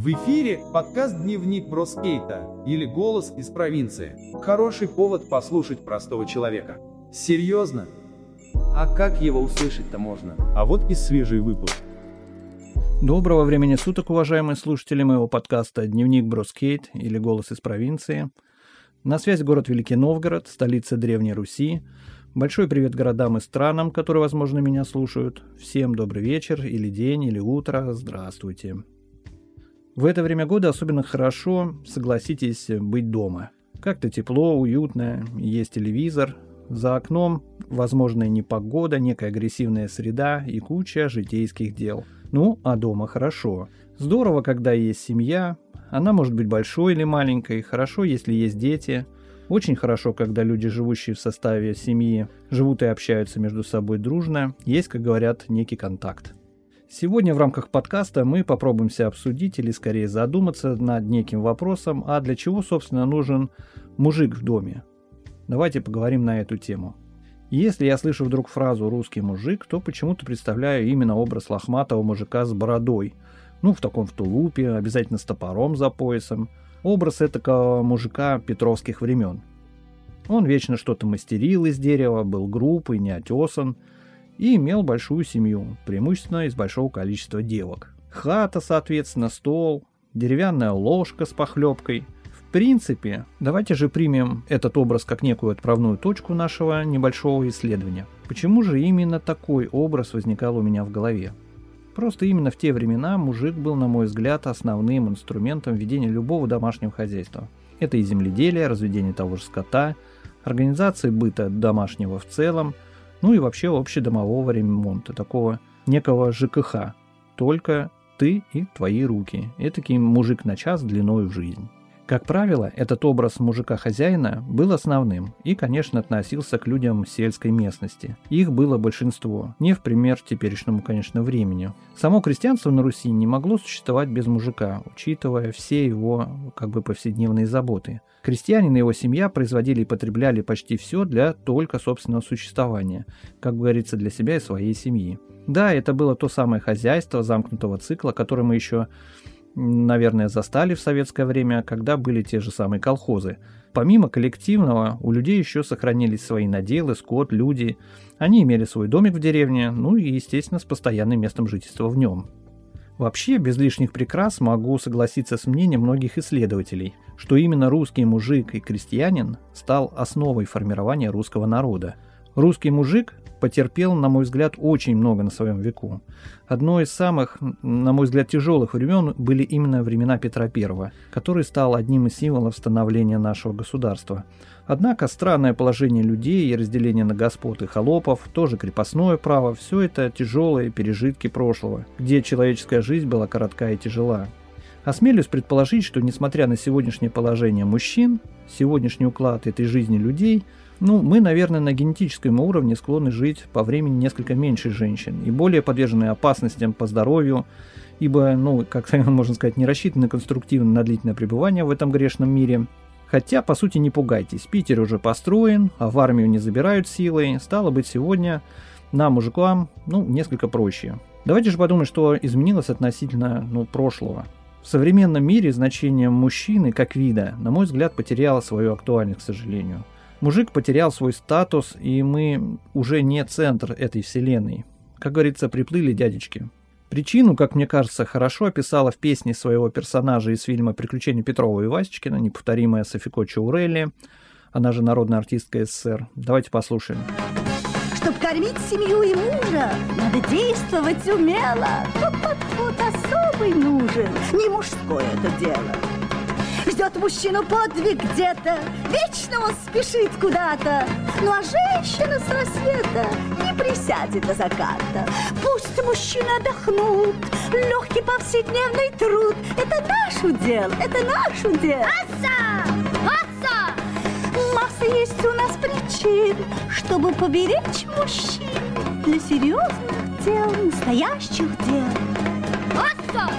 В эфире подкаст «Дневник Броскейта» или «Голос из провинции». Хороший повод послушать простого человека. Серьезно? А как его услышать-то можно? А вот и свежий выпуск. Доброго времени суток, уважаемые слушатели моего подкаста «Дневник Броскейт» или «Голос из провинции». На связи город Великий Новгород, столица Древней Руси. Большой привет городам и странам, которые, возможно, меня слушают. Всем добрый вечер, или день, или утро. Здравствуйте. В это время года особенно хорошо, согласитесь, быть дома. Как-то тепло, уютно, есть телевизор, за окном возможная непогода, некая агрессивная среда и куча житейских дел. Ну, а дома хорошо. Здорово, когда есть семья, она может быть большой или маленькой, хорошо, если есть дети. Очень хорошо, когда люди, живущие в составе семьи, живут и общаются между собой дружно, есть, как говорят, некий контакт. Сегодня в рамках подкаста мы попробуемся обсудить или скорее задуматься над неким вопросом, а для чего, собственно, нужен мужик в доме. Давайте поговорим на эту тему. Если я слышу вдруг фразу «русский мужик», то почему-то представляю именно образ лохматого мужика с бородой. Ну, в таком в тулупе, обязательно с топором за поясом. Образ этакого мужика петровских времен. Он вечно что-то мастерил из дерева, был груб и неотесан – и имел большую семью, преимущественно из большого количества девок. Хата, соответственно, стол, деревянная ложка с похлебкой. В принципе, давайте же примем этот образ как некую отправную точку нашего небольшого исследования. Почему же именно такой образ возникал у меня в голове? Просто именно в те времена мужик был, на мой взгляд, основным инструментом ведения любого домашнего хозяйства. Это и земледелие, разведение того же скота, организация быта домашнего в целом – ну и вообще общедомового ремонта, такого некого ЖКХ. Только ты и твои руки. Этакий мужик на час длиной в жизнь. Как правило, этот образ мужика-хозяина был основным и, конечно, относился к людям сельской местности. Их было большинство, не в пример теперешнему, конечно, времени. Само крестьянство на Руси не могло существовать без мужика, учитывая все его как бы повседневные заботы. Крестьянин и его семья производили и потребляли почти все для только собственного существования, как говорится, для себя и своей семьи. Да, это было то самое хозяйство замкнутого цикла, которое мы еще наверное, застали в советское время, когда были те же самые колхозы. Помимо коллективного, у людей еще сохранились свои наделы, скот, люди. Они имели свой домик в деревне, ну и, естественно, с постоянным местом жительства в нем. Вообще, без лишних прикрас могу согласиться с мнением многих исследователей, что именно русский мужик и крестьянин стал основой формирования русского народа. Русский мужик потерпел, на мой взгляд, очень много на своем веку. Одно из самых, на мой взгляд, тяжелых времен были именно времена Петра I, который стал одним из символов становления нашего государства. Однако странное положение людей и разделение на господ и холопов, тоже крепостное право, все это тяжелые пережитки прошлого, где человеческая жизнь была коротка и тяжела. Осмелюсь предположить, что несмотря на сегодняшнее положение мужчин, сегодняшний уклад этой жизни людей – ну, мы, наверное, на генетическом уровне склонны жить по времени несколько меньше женщин и более подвержены опасностям по здоровью, ибо, ну, как можно сказать, не рассчитаны конструктивно на длительное пребывание в этом грешном мире. Хотя, по сути, не пугайтесь, Питер уже построен, а в армию не забирают силой, стало быть, сегодня нам, мужикам, ну, несколько проще. Давайте же подумаем, что изменилось относительно, ну, прошлого. В современном мире значение мужчины как вида, на мой взгляд, потеряло свою актуальность, к сожалению – Мужик потерял свой статус, и мы уже не центр этой вселенной. Как говорится, приплыли дядечки. Причину, как мне кажется, хорошо описала в песне своего персонажа из фильма «Приключения Петрова и Васечкина» неповторимая Софико Чаурелли, она же народная артистка СССР. Давайте послушаем. Чтоб кормить семью и мужа, надо действовать умело. Тут подход особый нужен, не мужское это дело. Ждет мужчину подвиг где-то, Вечно он спешит куда-то. Ну а женщина с рассвета Не присядет до заката. Пусть мужчины отдохнут, Легкий повседневный труд. Это наш удел, это наш удел. Аса! Аса! Масса есть у нас причин, Чтобы поберечь мужчин Для серьезных дел, настоящих дел. Аса!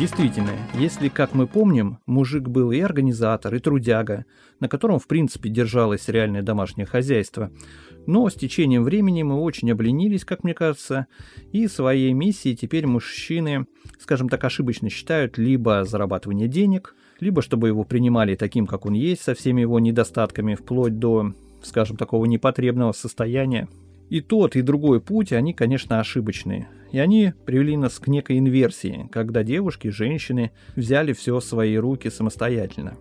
Действительно, если, как мы помним, мужик был и организатор, и трудяга, на котором в принципе держалось реальное домашнее хозяйство, Но с течением времени мы очень обленились, как мне кажется, и своей миссией теперь мужчины, скажем так, ошибочно считают либо зарабатывание денег, либо чтобы его принимали таким, как он есть, со всеми его недостатками, вплоть до, скажем, такого непотребного состояния. И тот, и другой путь, они, конечно, ошибочные. И они привели нас к некой инверсии, когда девушки, женщины взяли все в свои руки самостоятельно.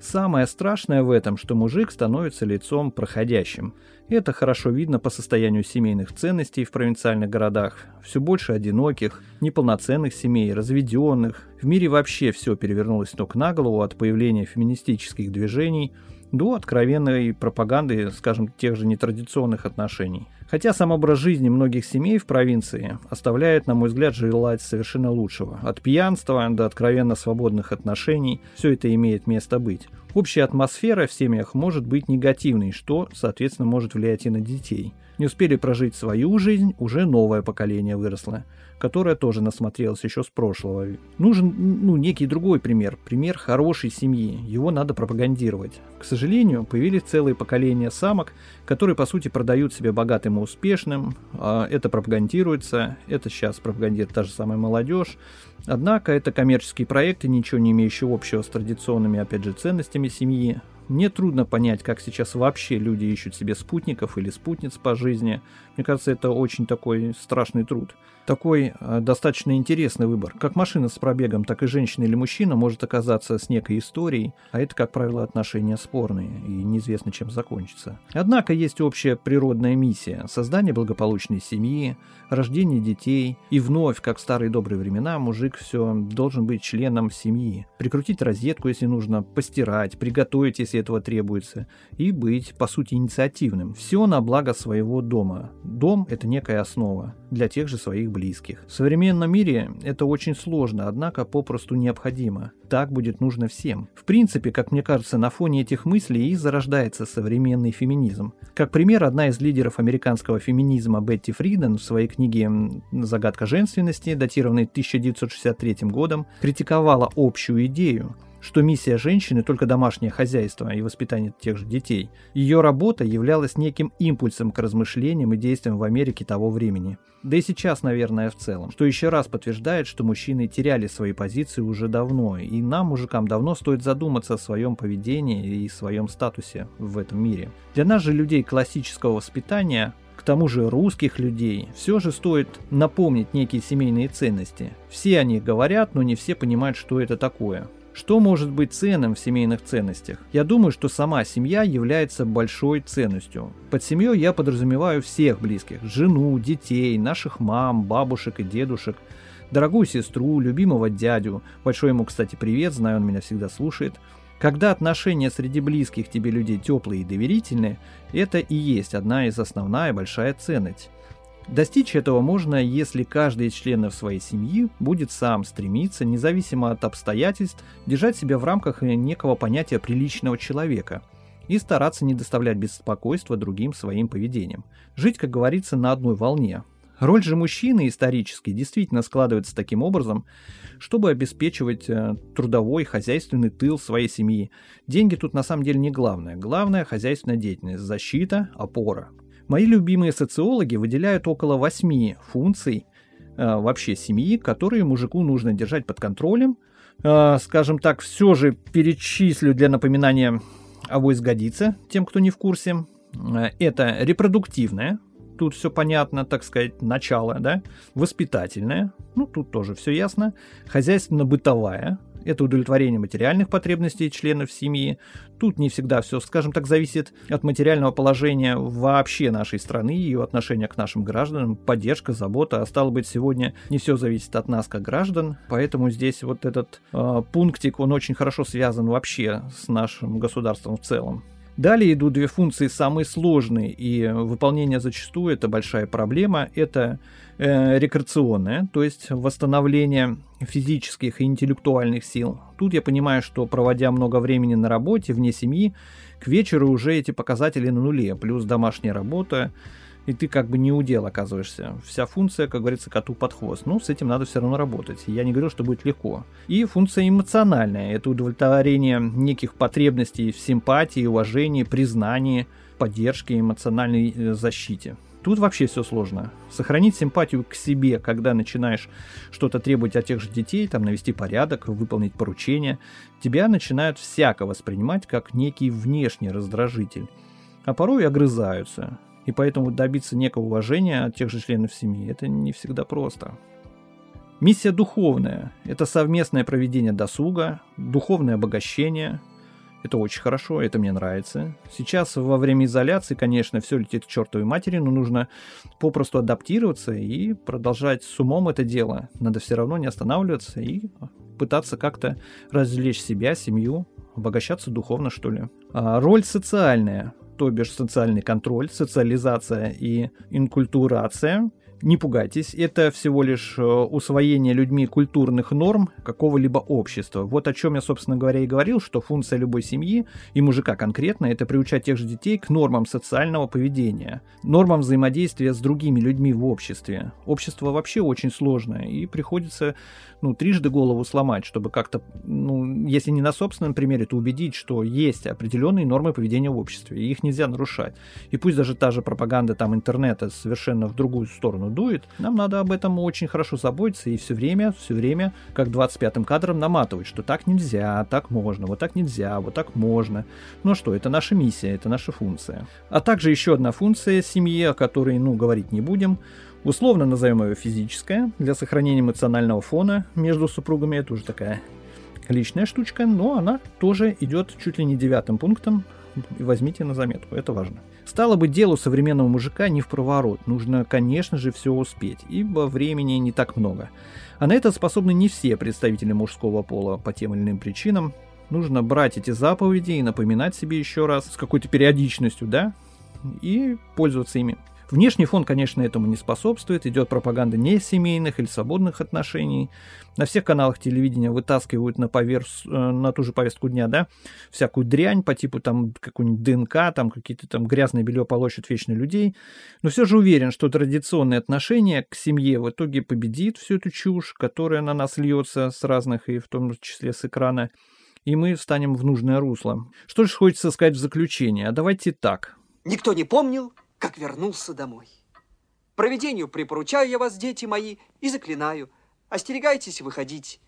Самое страшное в этом, что мужик становится лицом проходящим. Это хорошо видно по состоянию семейных ценностей в провинциальных городах. Все больше одиноких, неполноценных семей, разведенных. В мире вообще все перевернулось ног на голову от появления феминистических движений до откровенной пропаганды, скажем, тех же нетрадиционных отношений. Хотя сам образ жизни многих семей в провинции оставляет, на мой взгляд, желать совершенно лучшего. От пьянства до откровенно свободных отношений все это имеет место быть. Общая атмосфера в семьях может быть негативной, что, соответственно, может влиять и на детей. Не успели прожить свою жизнь, уже новое поколение выросло которая тоже насмотрелась еще с прошлого. Нужен ну, некий другой пример, пример хорошей семьи, его надо пропагандировать. К сожалению, появились целые поколения самок, которые по сути продают себя богатым и успешным, а это пропагандируется, это сейчас пропагандирует та же самая молодежь, однако это коммерческие проекты, ничего не имеющие общего с традиционными, опять же, ценностями семьи, мне трудно понять, как сейчас вообще люди ищут себе спутников или спутниц по жизни. Мне кажется, это очень такой страшный труд. Такой э, достаточно интересный выбор. Как машина с пробегом, так и женщина или мужчина может оказаться с некой историей, а это, как правило, отношения спорные и неизвестно, чем закончится. Однако есть общая природная миссия – создание благополучной семьи, рождение детей, и вновь, как в старые добрые времена, мужик все должен быть членом семьи. Прикрутить розетку, если нужно, постирать, приготовить, если этого требуется, и быть, по сути, инициативным. Все на благо своего дома. Дом – это некая основа для тех же своих близких. В современном мире это очень сложно, однако попросту необходимо. Так будет нужно всем. В принципе, как мне кажется, на фоне этих мыслей и зарождается современный феминизм. Как пример, одна из лидеров американского феминизма Бетти Фриден в своей книге «Загадка женственности», датированной 1963 годом, критиковала общую идею, что миссия женщины только домашнее хозяйство и воспитание тех же детей. Ее работа являлась неким импульсом к размышлениям и действиям в Америке того времени. Да и сейчас, наверное, в целом. Что еще раз подтверждает, что мужчины теряли свои позиции уже давно, и нам, мужикам, давно стоит задуматься о своем поведении и своем статусе в этом мире. Для нас же, людей классического воспитания, к тому же русских людей, все же стоит напомнить некие семейные ценности. Все о них говорят, но не все понимают, что это такое. Что может быть ценным в семейных ценностях? Я думаю, что сама семья является большой ценностью. Под семьей я подразумеваю всех близких. Жену, детей, наших мам, бабушек и дедушек, дорогую сестру, любимого дядю. Большой ему, кстати, привет, знаю, он меня всегда слушает. Когда отношения среди близких тебе людей теплые и доверительные, это и есть одна из основная большая ценность. Достичь этого можно, если каждый из членов своей семьи будет сам стремиться, независимо от обстоятельств, держать себя в рамках некого понятия приличного человека и стараться не доставлять беспокойства другим своим поведением. Жить, как говорится, на одной волне. Роль же мужчины исторически действительно складывается таким образом, чтобы обеспечивать э, трудовой, хозяйственный тыл своей семьи. Деньги тут на самом деле не главное. Главное – хозяйственная деятельность, защита, опора. Мои любимые социологи выделяют около восьми функций э, вообще семьи, которые мужику нужно держать под контролем. Э, скажем так, все же перечислю для напоминания, авось сгодится тем, кто не в курсе. Э, это репродуктивная, тут все понятно, так сказать, начало, да, воспитательная, ну тут тоже все ясно, хозяйственно-бытовая, это удовлетворение материальных потребностей членов семьи. Тут не всегда все, скажем так, зависит от материального положения вообще нашей страны и ее отношения к нашим гражданам, поддержка, забота. А стало быть, сегодня не все зависит от нас как граждан, поэтому здесь вот этот э, пунктик, он очень хорошо связан вообще с нашим государством в целом. Далее идут две функции самые сложные, и выполнение зачастую это большая проблема. Это э, рекреационное, то есть восстановление физических и интеллектуальных сил. Тут я понимаю, что проводя много времени на работе, вне семьи, к вечеру уже эти показатели на нуле, плюс домашняя работа, и ты как бы не удел оказываешься. Вся функция, как говорится, коту под хвост. Ну, с этим надо все равно работать. Я не говорю, что будет легко. И функция эмоциональная. Это удовлетворение неких потребностей в симпатии, уважении, признании – поддержке, эмоциональной э, защите. Тут вообще все сложно. Сохранить симпатию к себе, когда начинаешь что-то требовать от тех же детей, там навести порядок, выполнить поручения, тебя начинают всяко воспринимать как некий внешний раздражитель. А порой и огрызаются. И поэтому добиться некого уважения от тех же членов семьи это не всегда просто. Миссия духовная – это совместное проведение досуга, духовное обогащение – это очень хорошо, это мне нравится. Сейчас во время изоляции, конечно, все летит к чертовой матери, но нужно попросту адаптироваться и продолжать с умом это дело. Надо все равно не останавливаться и пытаться как-то развлечь себя, семью, обогащаться духовно, что ли. А роль социальная, то бишь социальный контроль, социализация и инкультурация – не пугайтесь, это всего лишь э, усвоение людьми культурных норм какого-либо общества. Вот о чем я, собственно говоря, и говорил, что функция любой семьи, и мужика конкретно, это приучать тех же детей к нормам социального поведения, нормам взаимодействия с другими людьми в обществе. Общество вообще очень сложное, и приходится ну, трижды голову сломать, чтобы как-то, ну, если не на собственном примере, то убедить, что есть определенные нормы поведения в обществе, и их нельзя нарушать. И пусть даже та же пропаганда там интернета совершенно в другую сторону дует, нам надо об этом очень хорошо заботиться и все время, все время, как 25-м кадром наматывать, что так нельзя, так можно, вот так нельзя, вот так можно. Ну что, это наша миссия, это наша функция. А также еще одна функция семьи, о которой, ну, говорить не будем, Условно назовем ее физическая, для сохранения эмоционального фона между супругами. Это уже такая личная штучка, но она тоже идет чуть ли не девятым пунктом. Возьмите на заметку, это важно. Стало бы делу современного мужика не в проворот. Нужно, конечно же, все успеть, ибо времени не так много. А на это способны не все представители мужского пола по тем или иным причинам. Нужно брать эти заповеди и напоминать себе еще раз с какой-то периодичностью, да, и пользоваться ими. Внешний фон, конечно, этому не способствует. Идет пропаганда не семейных или свободных отношений. На всех каналах телевидения вытаскивают на, поверс, э, на ту же повестку дня, да, всякую дрянь по типу там какой-нибудь ДНК, там какие-то там грязные белье полощут вечно людей. Но все же уверен, что традиционное отношение к семье в итоге победит всю эту чушь, которая на нас льется с разных и в том числе с экрана и мы встанем в нужное русло. Что же хочется сказать в заключение? А давайте так. Никто не помнил, как вернулся домой. Проведению припоручаю я вас, дети мои, и заклинаю. Остерегайтесь выходить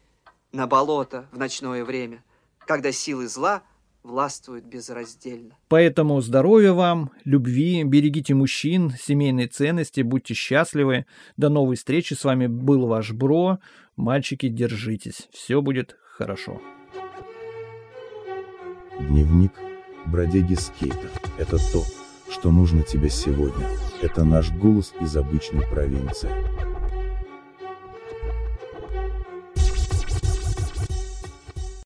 на болото в ночное время, когда силы зла властвуют безраздельно. Поэтому здоровья вам, любви, берегите мужчин, семейные ценности, будьте счастливы. До новой встречи. С вами был ваш Бро. Мальчики, держитесь. Все будет хорошо. Дневник бродяги скейта. Это то, что нужно тебе сегодня. Это наш голос из обычной провинции.